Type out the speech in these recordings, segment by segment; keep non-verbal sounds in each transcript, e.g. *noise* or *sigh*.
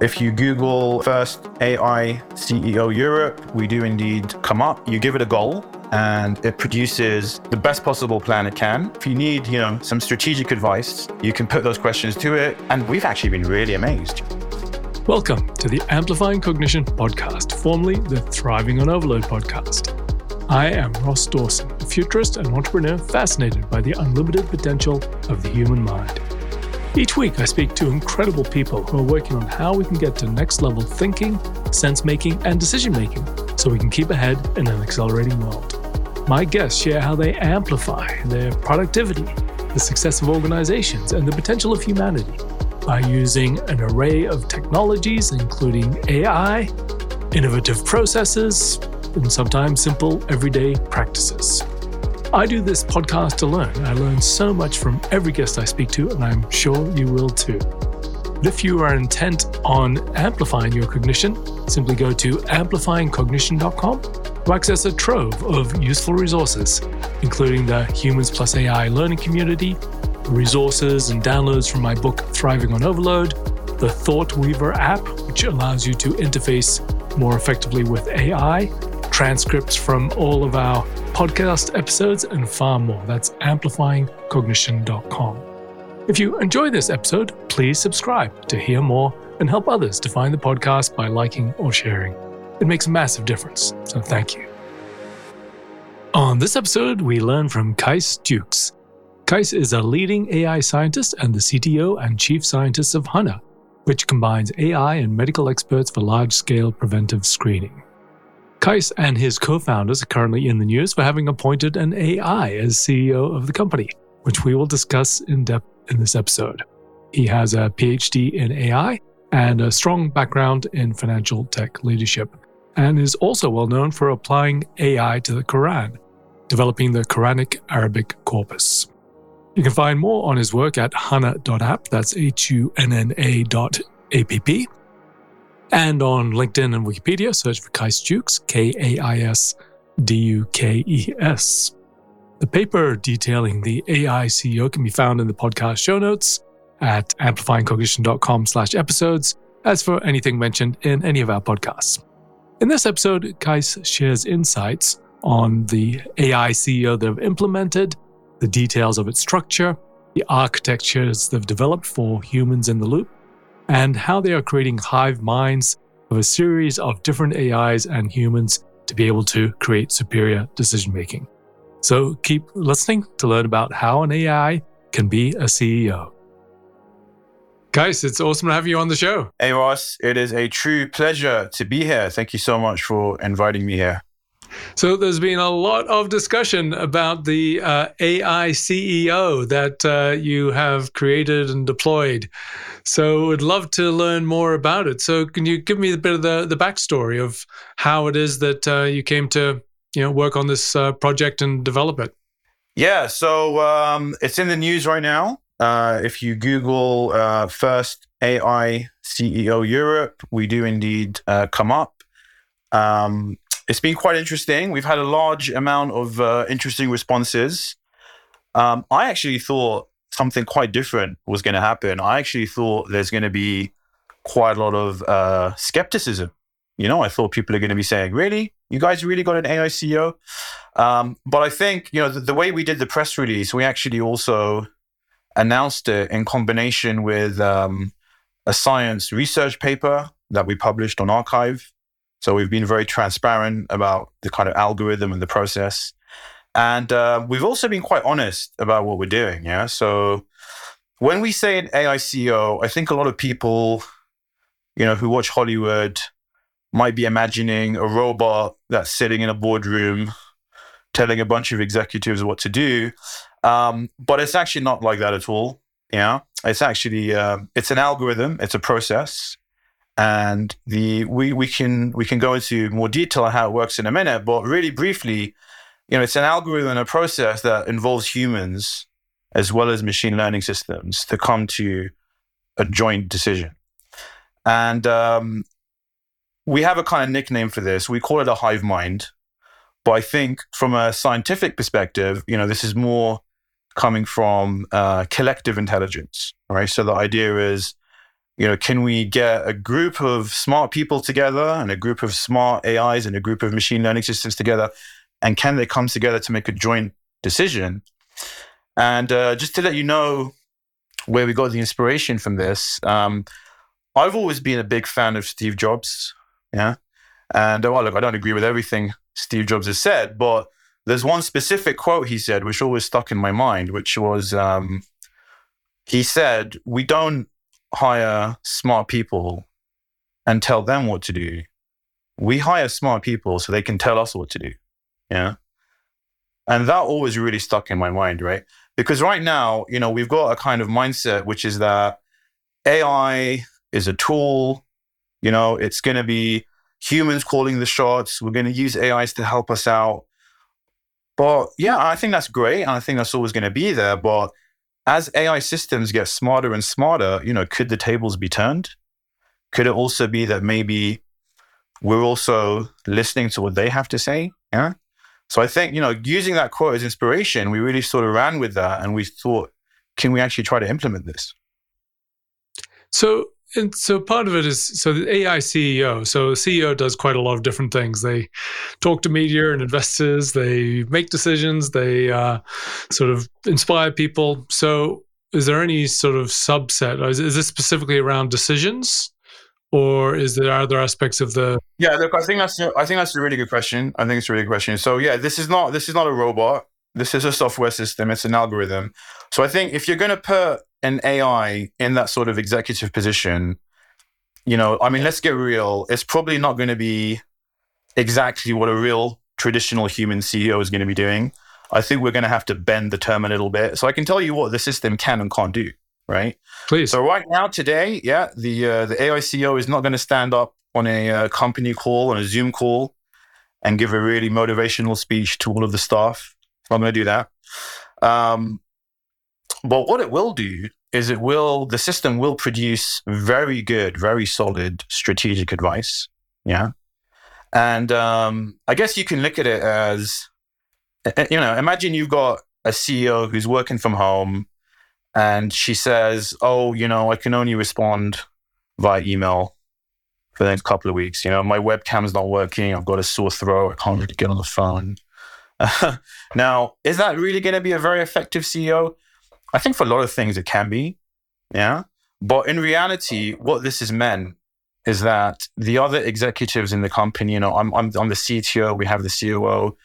If you Google first AI CEO Europe, we do indeed come up. You give it a goal and it produces the best possible plan it can. If you need, you know, some strategic advice, you can put those questions to it. And we've actually been really amazed. Welcome to the Amplifying Cognition podcast, formerly the Thriving on Overload podcast. I am Ross Dawson, a futurist and entrepreneur fascinated by the unlimited potential of the human mind. Each week, I speak to incredible people who are working on how we can get to next level thinking, sense making, and decision making so we can keep ahead in an accelerating world. My guests share how they amplify their productivity, the success of organizations, and the potential of humanity by using an array of technologies, including AI, innovative processes, and sometimes simple everyday practices. I do this podcast to learn. I learn so much from every guest I speak to, and I'm sure you will too. If you are intent on amplifying your cognition, simply go to amplifyingcognition.com to access a trove of useful resources, including the Humans Plus AI learning community, resources and downloads from my book Thriving on Overload, the Thought Weaver app, which allows you to interface more effectively with AI, transcripts from all of our podcast episodes, and far more. That's amplifyingcognition.com. If you enjoy this episode, please subscribe to hear more and help others to find the podcast by liking or sharing. It makes a massive difference, so thank you. On this episode, we learn from Kais Dukes. Kais is a leading AI scientist and the CTO and chief scientist of Hunna, which combines AI and medical experts for large scale preventive screening. Kais and his co founders are currently in the news for having appointed an AI as CEO of the company, which we will discuss in depth in this episode. He has a PhD in AI and a strong background in financial tech leadership, and is also well known for applying AI to the Quran, developing the Quranic Arabic corpus. You can find more on his work at hunna.app, that's H U N N A dot A P P, and on LinkedIn and Wikipedia, search for Kais Dukes, K A I S D U K E S. The paper detailing the AI CEO can be found in the podcast show notes at amplifyingcognition.com slash episodes, as for anything mentioned in any of our podcasts. In this episode, Kais shares insights on the AI CEO they've implemented, the details of its structure, the architectures they've developed for humans in the loop, and how they are creating hive minds of a series of different AIs and humans to be able to create superior decision making. So keep listening to learn about how an AI can be a CEO. Kais, it's awesome to have you on the show. Hey, Ross, it is a true pleasure to be here. Thank you so much for inviting me here. So there's been a lot of discussion about the uh, AI CEO that uh, you have created and deployed. So would love to learn more about it. So can you give me a bit of the, the backstory of how it is that uh, you came to you know work on this uh, project and develop it? Yeah, so um, it's in the news right now. Uh, if you Google uh, first AI CEO Europe, we do indeed come up. Um, it's been quite interesting. We've had a large amount of uh, interesting responses. Um, I actually thought something quite different was going to happen. I actually thought there's going to be quite a lot of uh, skepticism. You know, I thought people are going to be saying, "Really, you guys really got an AI CEO?" Um, but I think you know the, the, way we did the press release, we actually also announced it in combination with um, a science research paper that we published on arXiv so we've been very transparent about the kind of algorithm and the process. And uh, we've also been quite honest about what we're doing. Yeah. So when we say an AI CEO, I think a lot of people, you know, who watch Hollywood might be imagining a robot that's sitting in a boardroom telling a bunch of executives what to do. Um, but it's actually not like that at all. Yeah. It's actually, uh, it's an algorithm. It's a process and the we we can we can go into more detail on how it works in a minute but really briefly you know it's an algorithm and a process that involves humans as well as machine learning systems to come to a joint decision. And um, we have a kind of nickname for this. We call it a hive mind. But i think from a scientific perspective you know this is more coming from uh, collective intelligence right? So the idea is you know, can we get a group of smart people together and a group of smart AIs and a group of machine learning systems together? And can they come together to make a joint decision? And uh, just to let you know where we got the inspiration from this, um, I've always been a big fan of Steve Jobs. Yeah. And well, look, I don't agree with everything Steve Jobs has said, but there's one specific quote he said, which always stuck in my mind, which was um, he said, We don't hire smart people and tell them what to do. We hire smart people so they can tell us what to do. Yeah. And that always really stuck in my mind, right? Because right now, you know, we've got a kind of mindset which is that AI is a tool, you know, it's going to be humans calling the shots. We're going to use AIs to help us out. But yeah, I think that's great. And I think that's always going to be there. But as AI systems get smarter and smarter, you know, could the tables be turned? Could it also be that maybe we're also listening to what they have to say? Yeah. So I think, you know, using that quote as inspiration, we really sort of ran with that and we thought, can we actually try to implement this? So and so part of it is so the AI CEO. So CEO does quite a lot of different things. They talk to media and investors. They make decisions. They uh, sort of inspire people. So is there any sort of subset? Is, is this specifically around decisions, or is there other aspects of the? Yeah, look, I think that's I think that's a really good question. I think it's a really good question. So yeah, this is not this is not a robot. This is a software system. It's an algorithm. So I think if you're going to put an AI in that sort of executive position, you know, I mean, let's get real. It's probably not going to be exactly what a real traditional human CEO is going to be doing. I think we're going to have to bend the term a little bit. So I can tell you what the system can and can't do, right? Please. So right now, today, yeah, the uh, the AI CEO is not going to stand up on a uh, company call, on a Zoom call, and give a really motivational speech to all of the staff. I'm going to do that. Um, but what it will do is it will, the system will produce very good, very solid strategic advice. Yeah. And um, I guess you can look at it as, you know, imagine you've got a CEO who's working from home and she says, Oh, you know, I can only respond via email for the next couple of weeks. You know, my webcam's not working. I've got a sore throat. I can't really get on the phone. *laughs* now, is that really going to be a very effective CEO? I think for a lot of things it can be, yeah. But in reality, what this has meant is that the other executives in the company, you know, I'm, I'm, I'm the CTO, we have the COO,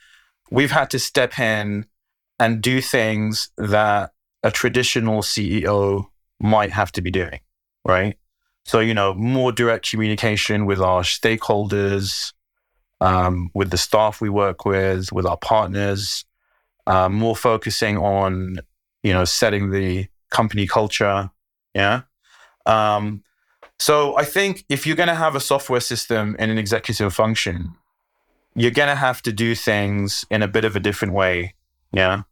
we've had to step in and do things that a traditional CEO might have to be doing, right? So, you know, more direct communication with our stakeholders, um, with the staff we work with, with our partners, um, more focusing on you know, setting the company culture. Yeah. Um, so I think if you're going to have a software system in an executive function, you're going to have to do things in a bit of a different way. Yeah.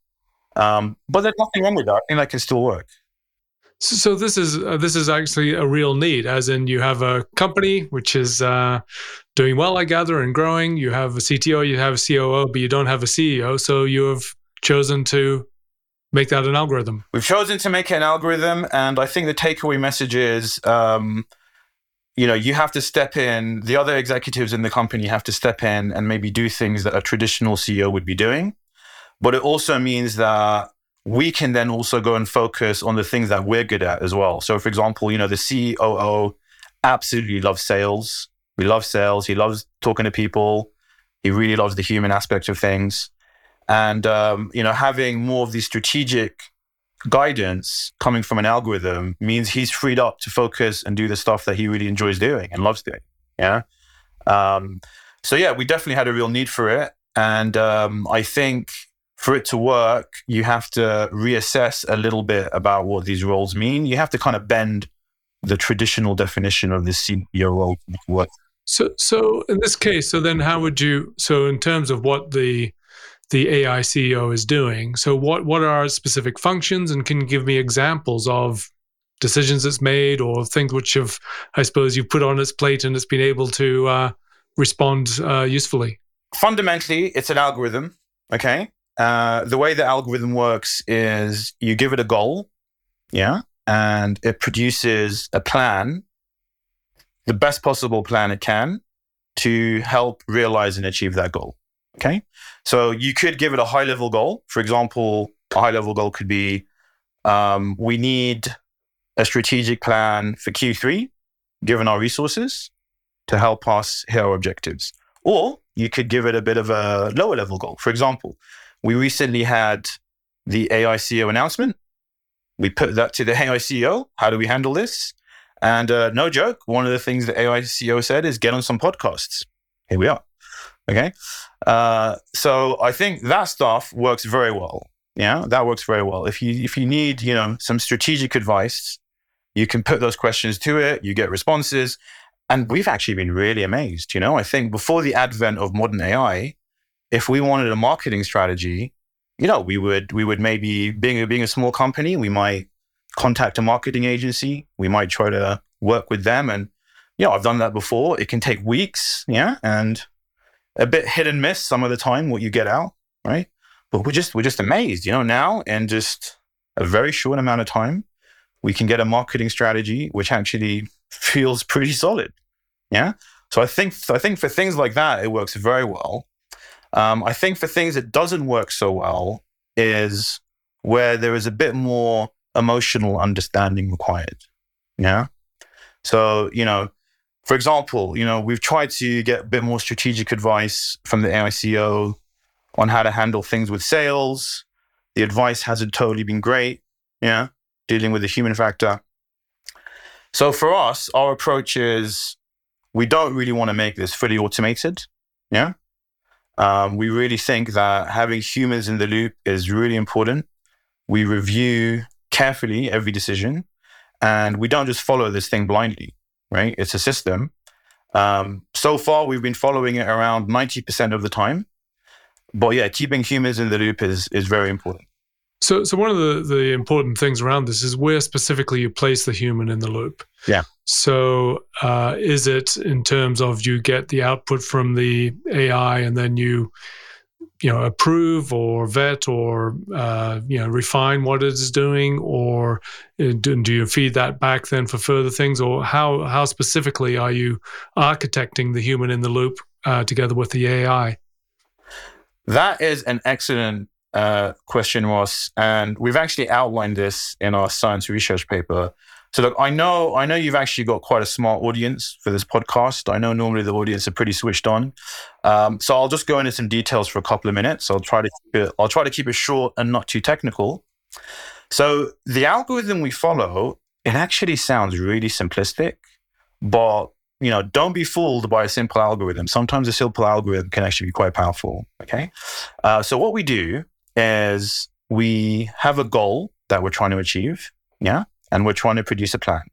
Um, but there's nothing wrong with that. I think that can still work. So, this is uh, this is actually a real need, as in you have a company which is uh, doing well, I gather, and growing. You have a CTO, you have a COO, but you don't have a CEO. So you have chosen to make that an algorithm? We've chosen to make it an algorithm, and I think the takeaway message is, um, you know, you have to step in. The other executives in the company have to step in and maybe do things that a traditional CEO would be doing. But it also means that we can then also go and focus on the things that we're good at as well. So, for example, you know, the COO absolutely loves sales. We love sales. He loves talking to people. He really loves the human aspect of things. And, um, you know, having more of the strategic guidance coming from an algorithm means he's freed up to focus and do the stuff that he really enjoys doing and loves doing. Yeah. Um, so, yeah, we definitely had a real need for it. And um, I think for it to work, you have to reassess a little bit about what these roles mean. You have to kind of bend the traditional definition of the CEO role work. So, so in this case, so then how would you? So, in terms of what the the AI CEO is doing. So, what what are specific functions, and can you give me examples of decisions it's made or things which have, I suppose, you've put on its plate and it's been able to uh, respond uh, usefully? Fundamentally, it's an algorithm. Okay, uh, the way the algorithm works is you give it a goal, yeah, and it produces a plan the best possible plan it can to help realize and achieve that goal. Okay. So you could give it a high level goal. For example, a high level goal could be um, we need a strategic plan for Q3, given our resources, to help us hit our objectives. Or you could give it a bit of a lower level goal. For example, we recently had the AI CEO announcement. We put that to the AI CEO. How do we handle this? And uh, no joke, one of the things the AI CEO said is get on some podcasts. Here we are. Okay. Uh, so I think that stuff works very well. Yeah, that works very well. If you if you need you know some strategic advice, you can put those questions to it. You get responses, and we've actually been really amazed. You know, I think before the advent of modern AI, if we wanted a marketing strategy, you know, we would we would maybe being a, being a small company, we might contact a marketing agency. We might try to work with them, and you know, I've done that before. It can take weeks, yeah, and a bit hit and miss some of the time what you get out, right? But we're just we're just amazed, you know, now in just a very short amount of time, we can get a marketing strategy which actually *laughs* feels pretty solid. Yeah. So I think I think for things like that, it works very well. Um, I think for things that doesn't work so well is where there is a bit more emotional understanding required. Yeah. So, you know, for example, you know, we've tried to get a bit more strategic advice from the AI CEO on how to handle things with sales. The advice hasn't totally been great, yeah, dealing with the human factor. So for us, our approach is we don't really want to make this fully automated, yeah. Um, we really think that having humans in the loop is really important. We review carefully every decision, and we don't just follow this thing blindly right? It's a system. Um, so far, we've been following it around 90% of the time. But yeah, keeping humans in the loop is, is very important. So, so one of the, the important things around this is where specifically you place the human in the loop. Yeah. So, uh, is it in terms of you get the output from the AI and then you you know approve or vet or uh, you know refine what it is doing? Or uh, do, you feed that back then for further things? Or how how specifically are you architecting the human in the loop uh, together with the ai that is an excellent uh, question ross. And we've actually outlined this in our science research paper so look, I know I know you've actually got quite a smart audience for this podcast. I know normally the audience are pretty switched on. Um, so I'll just go into some details for a couple of minutes. I'll try to keep it, I'll try to keep it short and not too technical. So the algorithm we follow, it actually sounds really simplistic, but you know, don't be fooled by a simple algorithm. Sometimes a simple algorithm can actually be quite powerful. Okay, uh, so what we do is we have a goal that we're trying to achieve. Yeah and we're trying to produce a plan.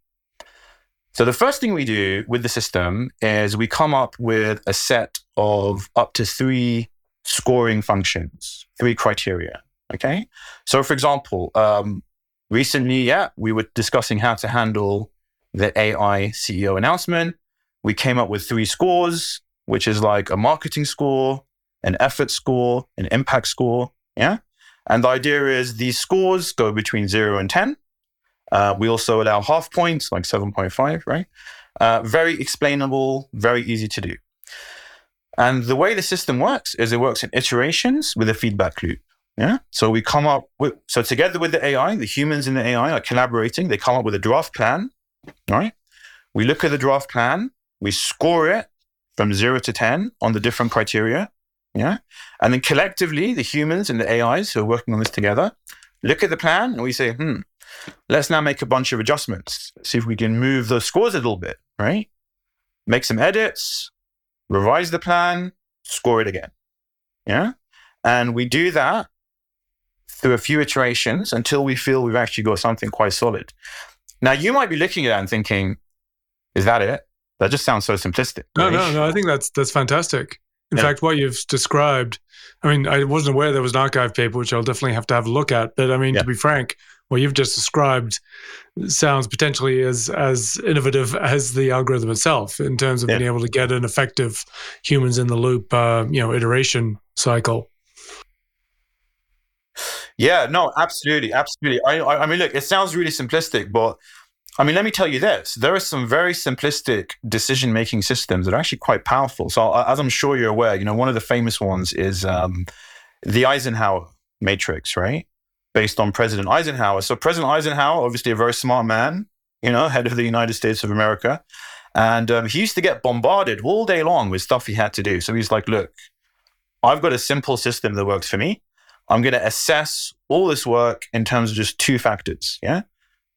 So the first thing we do with the system is we come up with a set of up to three scoring functions, three criteria. Okay. So for example, um, recently, yeah, we were discussing how to handle the AI CEO announcement. We came up with three scores, which is like a marketing score, an effort score, an impact score. Yeah. And the idea is these scores go between zero and 10. Uh, we also allow half points, like 7.5, right? Uh, very explainable, very easy to do. And the way the system works is it works in iterations with a feedback loop. Yeah. So we come up with, so together with the AI, the humans in the AI are collaborating. They come up with a draft plan. Right. We look at the draft plan, we score it from zero to 10 on the different criteria. Yeah. And then collectively, the humans and the AIs who are working on this together look at the plan and we say, hmm, Let's now make a bunch of adjustments. See if we can move those scores a little bit, right? Make some edits, revise the plan, score it again. Yeah. And we do that through a few iterations until we feel we've actually got something quite solid. Now, you might be looking at that and thinking, is that it? That just sounds so simplistic. No, right? no, no. I think that's that's fantastic. In yeah. fact, what you've described, I mean, I wasn't aware there was an arXiv paper, which I'll definitely have to have a look at. But I mean, yeah. to be frank, what you've just described sounds potentially as as innovative as the algorithm itself in terms of yeah. being able to get an effective humans in the loop, uh, you know, iteration cycle. Yeah, no, absolutely, absolutely. I, I mean, look, it sounds really simplistic, but I mean, let me tell you this: there are some very simplistic decision-making systems that are actually quite powerful. So, as I'm sure you're aware, you know, one of the famous ones is um, the Eisenhower matrix, right? Based on President Eisenhower. So, President Eisenhower, obviously a very smart man, you know, head of the United States of America, and um, he used to get bombarded all day long with stuff he had to do. So he's like, "Look, I've got a simple system that works for me. I'm going to assess all this work in terms of just two factors, yeah,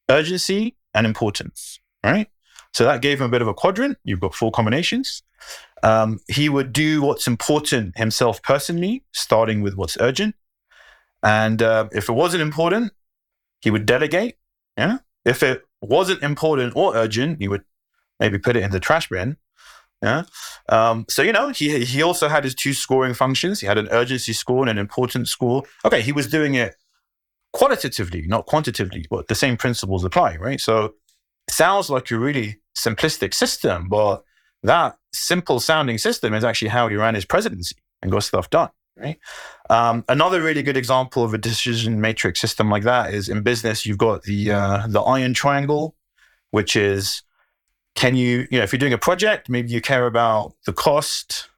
urgency and importance, right? So that gave him a bit of a quadrant. You've got four combinations. Um, he would do what's important himself personally, starting with what's urgent. And uh, if it wasn't important, he would delegate. Yeah. If it wasn't important or urgent, he would maybe put it in the trash bin. Yeah. Um, so you know, he he also had his two scoring functions. He had an urgency score and an important score. Okay, he was doing it qualitatively, not quantitatively, but the same principles apply, right? So sounds like a really simplistic system, but that simple sounding system is actually how he ran his presidency and got stuff done. Right. Um, another really good example of a decision matrix system like that is in business. You've got the uh, the iron triangle, which is can you you know if you're doing a project, maybe you care about the cost,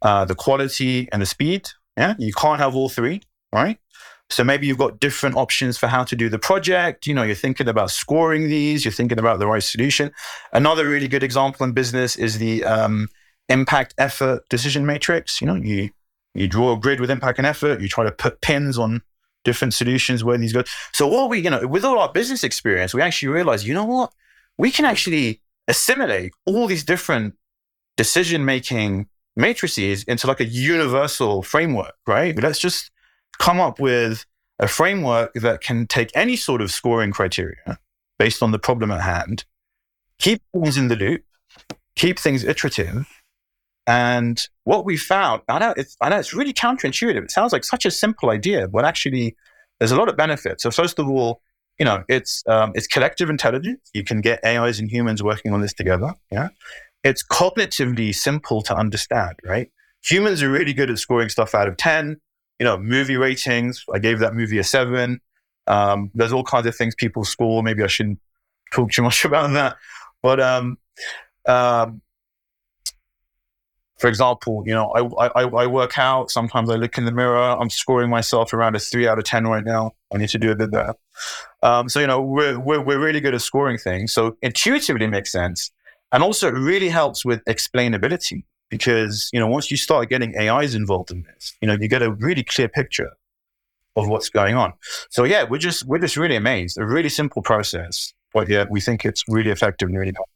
uh, the quality, and the speed. Yeah, you can't have all three, right? So maybe you've got different options for how to do the project. You know, you're thinking about scoring these, you're thinking about the right solution. Another really good example in business is the um, impact effort decision matrix. You know, you you draw a grid with impact and effort, you try to put pins on different solutions where these go. So what we, you know, with all our business experience, we actually realize, you know what? We can actually assimilate all these different decision making matrices into like a universal framework, right? Let's just come up with a framework that can take any sort of scoring criteria based on the problem at hand, keep things in the loop, keep things iterative. And what we found, I know it's, I know it's really counterintuitive. It sounds like such a simple idea, but actually there's a lot of benefits. So first of all, you know, it's um, it's collective intelligence. You can get AIs and humans working on this together. Yeah, it's cognitively simple to understand. Right, humans are really good at scoring stuff out of ten you know, movie ratings. I gave that movie a seven. Um, there's all kinds of things people score. Maybe I shouldn't talk too much *laughs* about that. But um, um, for example, you know, I, I, I work out. Sometimes I look in the mirror. I'm scoring myself around a three out of ten right now. I need to do a bit better. Um, so you know, we're, we're we're really good at scoring things. So intuitively makes sense, and also it really helps with explainability because you know once you start getting AIs involved in this, you know you get a really clear picture of what's going on. So yeah, we're just we're just really amazed. A really simple process, but yeah, we think it's really effective and really helpful.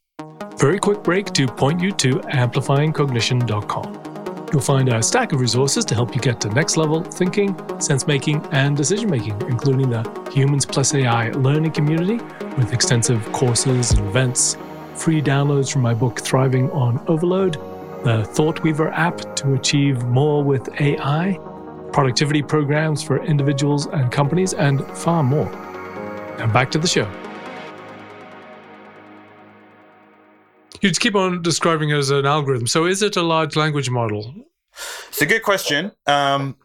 Very quick break to point you to amplifyingcognition.com. You'll find a stack of resources to help you get to next level thinking, sense making, and decision making, including the Humans Plus AI learning community with extensive courses and events, free downloads from my book Thriving on Overload, the ThoughtWeaver app to achieve more with AI, productivity programs for individuals and companies, and far more. Now back to the show. You keep on describing it as an algorithm. So is it a large language model? It's a good question. Um,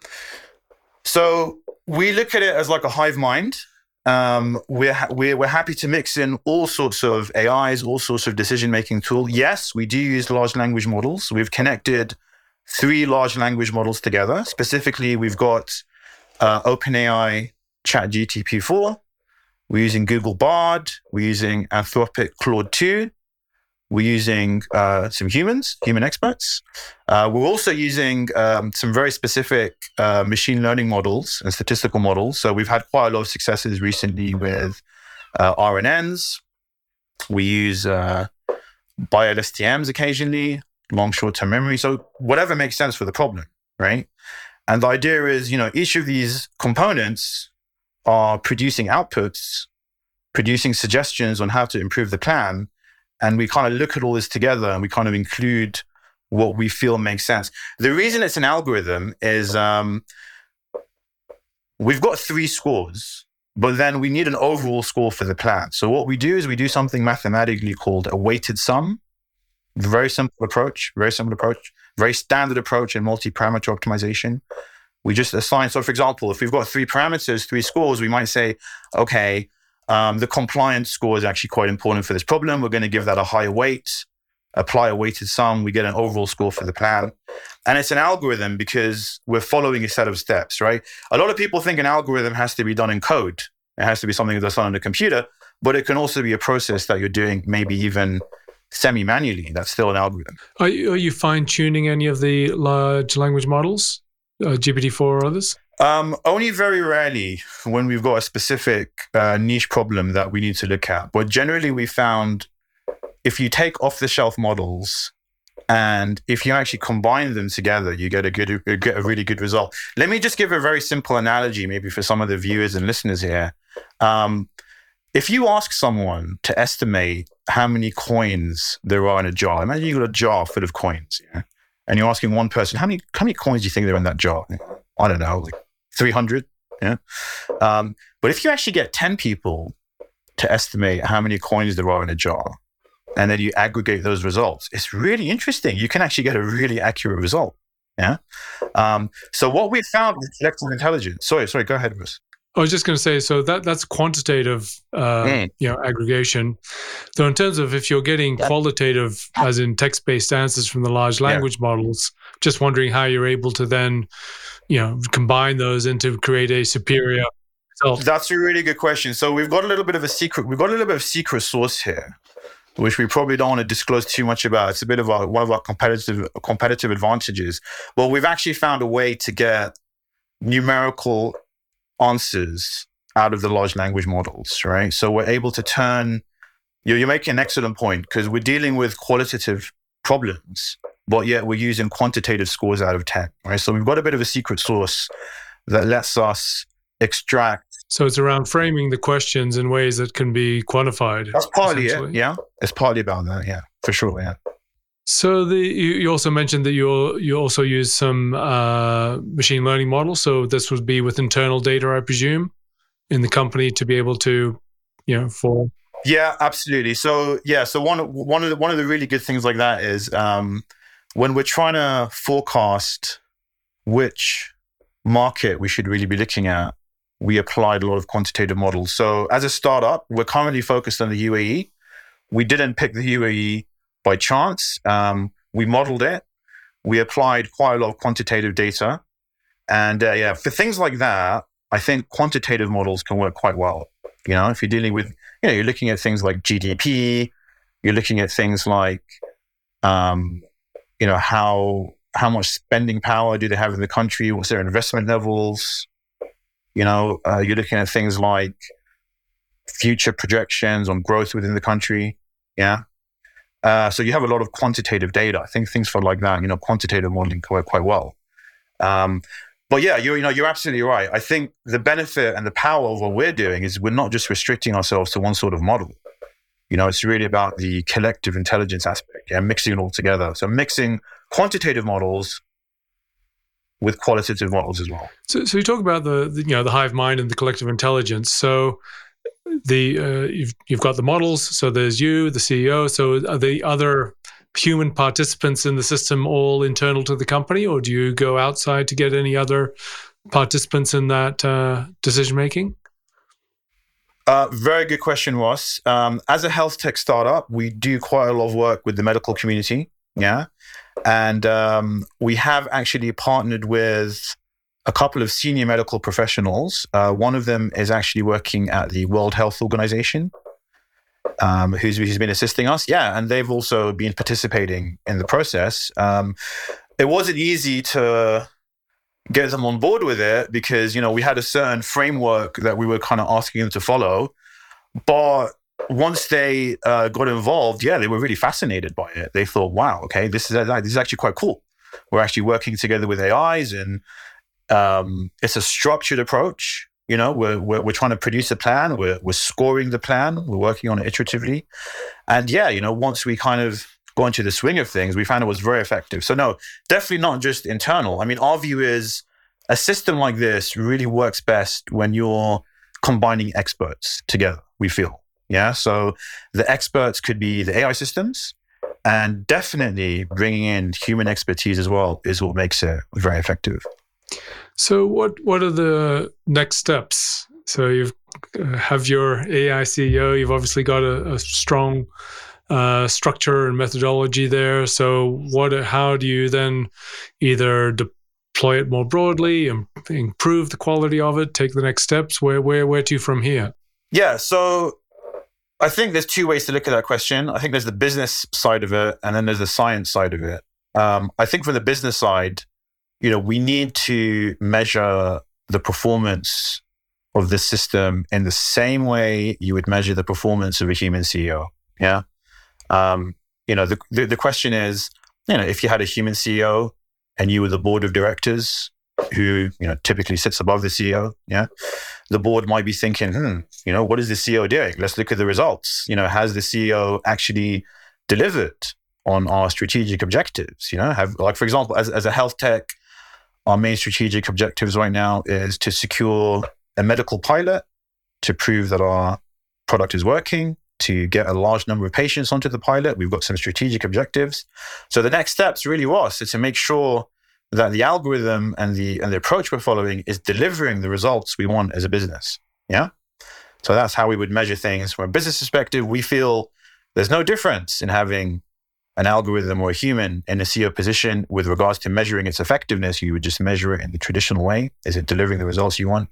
so we look at it as like a hive mind. Um, we're, ha- we're, we're happy to mix in all sorts of AIs, all sorts of decision making tools. Yes, we do use large language models. We've connected three large language models together. Specifically, we've got uh, OpenAI ChatGTP 4. We're using Google Bard. We're using Anthropic Claude 2. We're using uh, some humans, human experts. Uh, we're also using um, some very specific uh, machine learning models and statistical models. So we've had quite a lot of successes recently with uh, RNNs. We use uh, BiLSTMs occasionally, long short term memory. So whatever makes sense for the problem, right? And the idea is, you know, each of these components are producing outputs, producing suggestions on how to improve the plan and we kind of look at all this together and we kind of include what we feel makes sense. The reason it's an algorithm is um, we've got three scores, but then we need an overall score for the plan. So what we do is we do something mathematically called a weighted sum. Very simple approach, very simple approach, very standard approach in multi-parameter optimization. We just assign. So, for example, if we've got three parameters, three scores, we might say, okay, Um, the compliance score is actually quite important for this problem. We're going to give that a higher weight, apply a weighted sum. We get an overall score for the plan. And it's an algorithm because we're following a set of steps, right? A lot of people think an algorithm has to be done in code. It has to be something that's done on a computer, but it can also be a process that you're doing maybe even semi manually. That's still an algorithm. Are you, you fine tuning any of the large language models, uh, GPT-4 or others? Um, only very rarely when we've got a specific uh, niche problem that we need to look at. But generally, we found if you take off the shelf models and if you actually combine them together, you get a good, you get a really good result. Let me just give a very simple analogy, maybe for some of the viewers and listeners here. Um, if you ask someone to estimate how many coins there are in a jar, imagine you've got a jar full of coins, yeah? and you're asking one person, how many, how many coins do you think there are in that jar? I don't know, like 300. Yeah. Um, but if you actually get 10 people to estimate how many coins there are in a jar, and then you aggregate those results, it's really interesting. You can actually get a really accurate result. Yeah. Um, so what we found with collective intelligence. Sorry, sorry. Go ahead, Ross. I was just going to say, so that that's quantitative, uh, mm. you know, aggregation. So in terms of if you're getting qualitative, as in text-based answers from the large language yeah. models, just wondering how you're able to then, you know, combine those into create a superior result. That's a really good question. So we've got a little bit of a secret. We've got a little bit of secret source here, which we probably don't want to disclose too much about. It's a bit of our, one of our competitive competitive advantages. Well, we've actually found a way to get numerical answers out of the large language models, right? So we're able to turn, you're, you're making an excellent point because we're dealing with qualitative problems, but yet we're using quantitative scores out of 10, right? So we've got a bit of a secret sauce that lets us extract. So it's around framing the questions in ways that can be quantified. That's partly it, yeah. It's partly about that, yeah, for sure, yeah. So the you, you also mentioned that you you also use some uh, machine learning models. So this would be with internal data, I presume, in the company to be able to, you know, for. Yeah, absolutely. So yeah, so one one of the one of the really good things like that is um, when we're trying to forecast which market we should really be looking at, we applied a lot of quantitative models. So as a startup, we're currently focused on the UAE. We didn't pick the UAE by chance. Um, we modeled it. We applied quite a lot of quantitative data. And uh, yeah, for things like that, I think quantitative models can work quite well. You know, if you're dealing with, you know, you're looking at things like GDP, you're looking at things like, um, you know, how how much spending power do they have in the country? What's their investment levels? You know, uh, you're looking at things like future projections on growth within the country. Yeah. Uh, so you have a lot of quantitative data. I think things for like that, you know, quantitative modeling can work quite well. Um, but yeah, you you know, you're absolutely right. I think the benefit and the power of what we're doing is we're not just restricting ourselves to one sort of model. You know, it's really about the collective intelligence aspect, yeah, mixing it all together. So mixing quantitative models with qualitative models as well. So, so you talk about the, the, you know the hive mind and the collective intelligence. So the uh, you've you've got the models. So there's you, the CEO. So are the other human participants in the system all internal to the company, or do you go outside to get any other participants in that uh, decision making? Uh, very good question, Ross. Um, as a health tech startup, we do quite a lot of work with the medical community. Yeah. And um, we have actually partnered with a couple of senior medical professionals. Uh, one of them is actually working at the World Health Organization, um, who's, who's been assisting us. Yeah, and they've also been participating in the process. Um, it wasn't easy to get them on board with it because you know we had a certain framework that we were kind of asking them to follow, but once they uh, got involved, yeah, they were really fascinated by it. They thought, "Wow, okay, this is this is actually quite cool." We're actually working together with AIs and um, it's a structured approach. You know, we're, we're, we're trying to produce a plan. We're, we're scoring the plan. We're working on it iteratively. And yeah, you know, once we kind of go into the swing of things, we found it was very effective. So no, definitely not just internal. I mean, our view is a system like this really works best when you're combining experts together, we feel. Yeah. So the experts could be the AI systems and definitely bringing in human expertise as well is what makes it very effective. So what what are the next steps? So you've uh, have your AI CEO. You've obviously got a, a strong uh, structure and methodology there. So, what? How do you then either deploy it more broadly, and improve the quality of it, take the next steps? Where, where, where to from here? Yeah. So, I think there's two ways to look at that question. I think there's the business side of it, and then there's the science side of it. Um, I think from the business side, you know, we need to measure the performance of the system in the same way you would measure the performance of a human CEO. Yeah. Um, you know, the, the, the question is, you know, if you had a human CEO and you were the board of directors who, you know, typically sits above the CEO, yeah, the board might be thinking, hmm, you know, what is the CEO doing? Let's look at the results. You know, has the CEO actually delivered on our strategic objectives? You know, have like for example, as, as a health tech, our main strategic objectives right now is to secure a medical pilot to prove that our product is working, to get a large number of patients onto the pilot. We've got some strategic objectives. So the next steps really was to make sure that the algorithm and the and the approach we're following is delivering the results we want as a business. Yeah. So that's how we would measure things from a business perspective. We feel there's no difference in having an algorithm or a human in a CEO position with regards to measuring its effectiveness. You would just measure it in the traditional way. Is it delivering the results you want?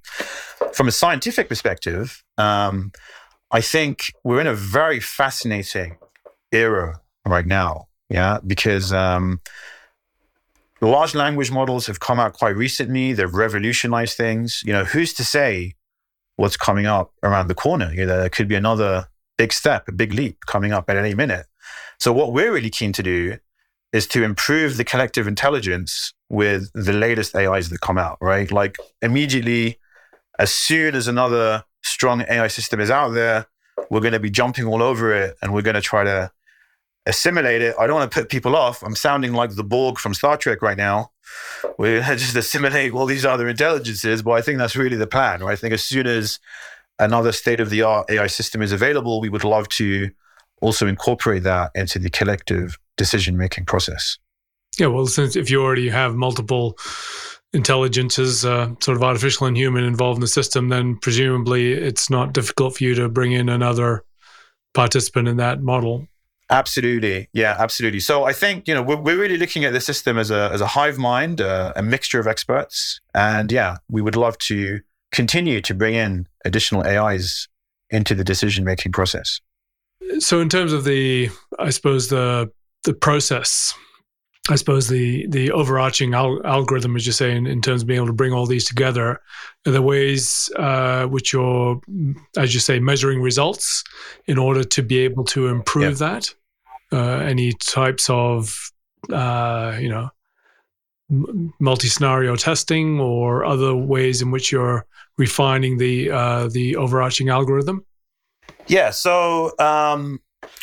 From a scientific perspective, um, I think we're in a very fascinating era right now. Yeah, because um, large language models have come out quite recently. They've revolutionized things. You know, who's to say what's coming up around the corner? You know, there could be another big step, a big leap coming up at any minute. So, what we're really keen to do is to improve the collective intelligence with the latest AIs that come out, right? Like, immediately, as soon as another strong AI system is out there, we're going to be jumping all over it and we're going to try to assimilate it. I don't want to put people off. I'm sounding like the Borg from Star Trek right now. We're *laughs* just assimilate all these other intelligences, but I think that's really the plan, right? I think as soon as another state of the art AI system is available, we would love to also incorporate that into the collective decision making process. Yeah, well, since if you already have multiple intelligences, uh, sort of artificial and human involved in the system, then presumably it's not difficult for you to bring in another participant in that model. Absolutely, yeah, absolutely. So I think you know we're, we're really looking at the system as a as a hive mind, uh, a mixture of experts, and yeah, we would love to continue to bring in additional AIs into the decision making process. So, in terms of the, I suppose the the process, I suppose the the overarching al- algorithm, as you say, in, in, terms of being able to bring all these together, are the ways uh, which you're, as you say, measuring results in order to be able to improve yeah. that. Uh, any types of, uh, you know, multi-scenario testing or other ways in which you're refining the uh, the overarching algorithm? Yeah, so um,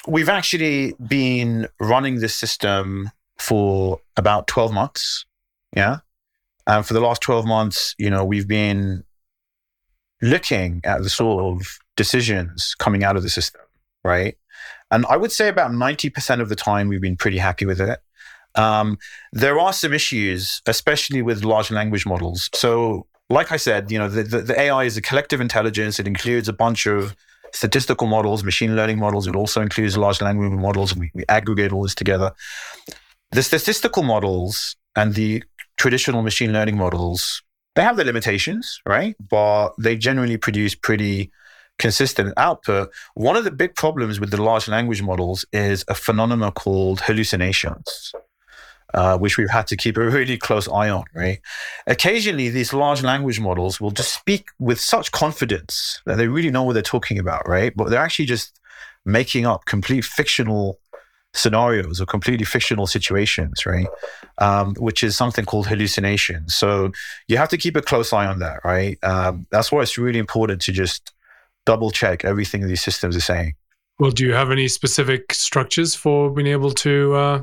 we've actually been running this system for about 12 months. Yeah. And for the last 12 months, you know, we've been looking at the sort of decisions coming out of the system, right? And I would say about 90% of the time, we've been pretty happy with it. Um, there are some issues, especially with large language models. So, like I said, you know, the, the, the AI is a collective intelligence. It includes a bunch of statistical models, machine learning models. It also includes large language models. We, we aggregate all this together. The statistical models and the traditional machine learning models, they have their limitations, right? But they generally produce pretty consistent output. One of the big problems with the large language models is a phenomenon called hallucinations uh, which we've had to keep a really close eye on, right? Occasionally, these large language models will just speak with such confidence that they really know what they're talking about, right? But they're actually just making up complete fictional scenarios or completely fictional situations, right? Um, which is something called hallucination. So you have to keep a close eye on that, right? Um, that's why it's really important to just double check everything these systems are saying. Well, do you have any specific structures for being able to uh,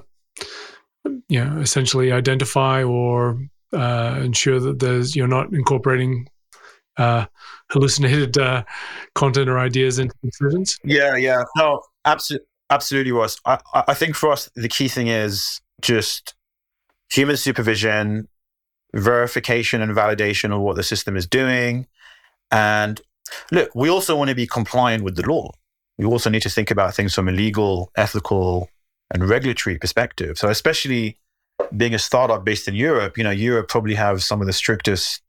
you know, essentially identify or uh, ensure that there's you're not incorporating uh, hallucinated uh, content or ideas into decisions? Yeah, yeah, no, absolutely, absolutely, was. I, I think for us the key thing is just human supervision, verification and validation of what the system is doing, and look, we also want to be compliant with the law. We also need to think about things from a legal, ethical, and regulatory perspective. So, especially being a startup based in Europe, you know, Europe probably have some of the strictest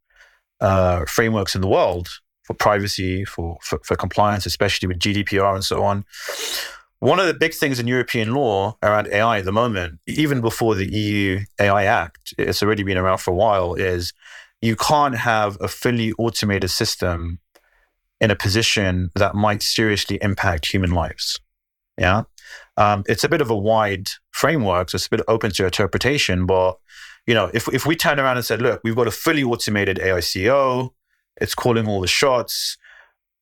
uh, frameworks in the world for privacy, for, for, for compliance, especially with GDPR and so on. One of the big things in European law around AI at the moment, even before the EU AI Act, it's already been around for a while, is you can't have a fully automated system in a position that might seriously impact human lives. Yeah. Um, it's a bit of a wide framework, so it's a bit open to interpretation. But, you know, if, if we turn around and said, look, we've got a fully automated AI CEO, it's calling all the shots,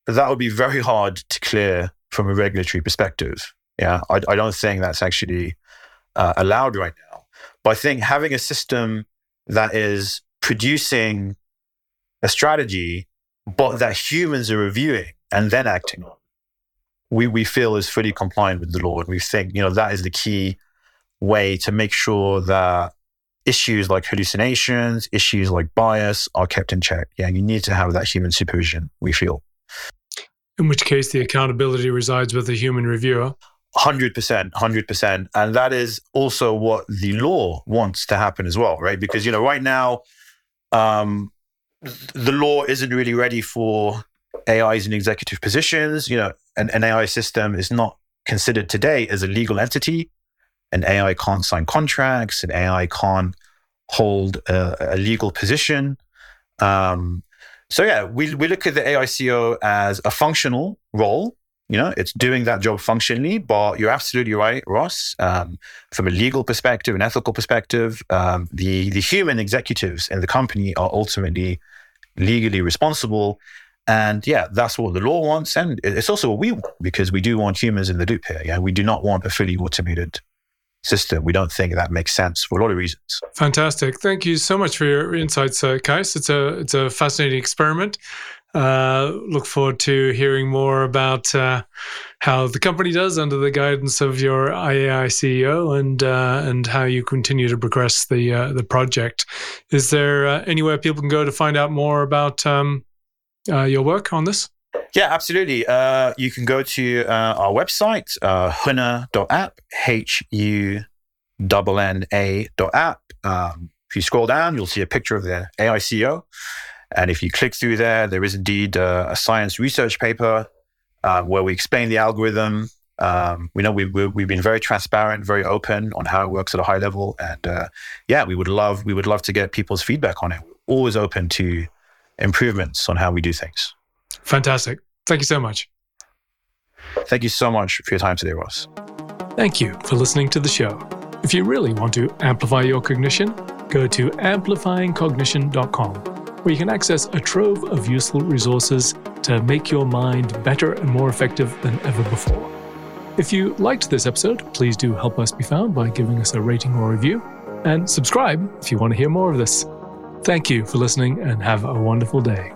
that would be very hard to clear from a regulatory perspective. Yeah. I, I don't think that's actually uh, allowed right now. But I think having a system that is producing a strategy, but that humans are reviewing and then acting on, we, we feel is fully compliant with the law. And we think, you know, that is the key way to make sure that issues like hallucinations, issues like bias are kept in check. Yeah, you need to have that human supervision, we feel. In which case, the accountability resides with the human reviewer. 100%, 100%. And that is also what the law wants to happen as well, right? Because, you know, right now, um, the law isn't really ready for AIs in executive positions. You know, an, an AI system is not considered today as a legal entity. An AI can't sign contracts. An AI can't hold a, a legal position. Um, so yeah, we we look at the AI CEO as a functional role. You know, it's doing that job functionally. But you're absolutely right, Ross. Um, from a legal perspective, an ethical perspective, um, the the human executives in the company are ultimately legally responsible. And yeah, that's what the law wants. And it's also what we want because we do want humans in the loop here. Yeah, we do not want a fully automated system. We don't think that makes sense for a lot of reasons. Fantastic. Thank you so much for your insights, uh, Kais. It's a, it's a fascinating experiment. Uh, look forward to hearing more about uh, how the company does under the guidance of your IAI CEO and uh, and how you continue to progress the uh, the project. Is there uh, anywhere people can go to find out more about um, uh, your work on this? Yeah, absolutely. Uh, you can go to uh, our website, uh, hunna.app, H U N A dot app. Um, if you scroll down, you'll see a picture of the AI CEO. And if you click through there, there is indeed uh, a science research paper uh, where we explain the algorithm. Um, we know we, we, we've been very transparent, very open on how it works at a high level. And uh, yeah, we would love we would love to get people's feedback on it. Always open to improvements on how we do things. Fantastic. Thank you so much. Thank you so much for your time today, Ross. Thank you for listening to the show. If you really want to amplify your cognition, go to amplifyingcognition.com, where you can access a trove of useful resources to make your mind better and more effective than ever before. If you liked this episode, please do help us be found by giving us a rating or review, and subscribe if you want to hear more of this. Thank you for listening and have a wonderful day.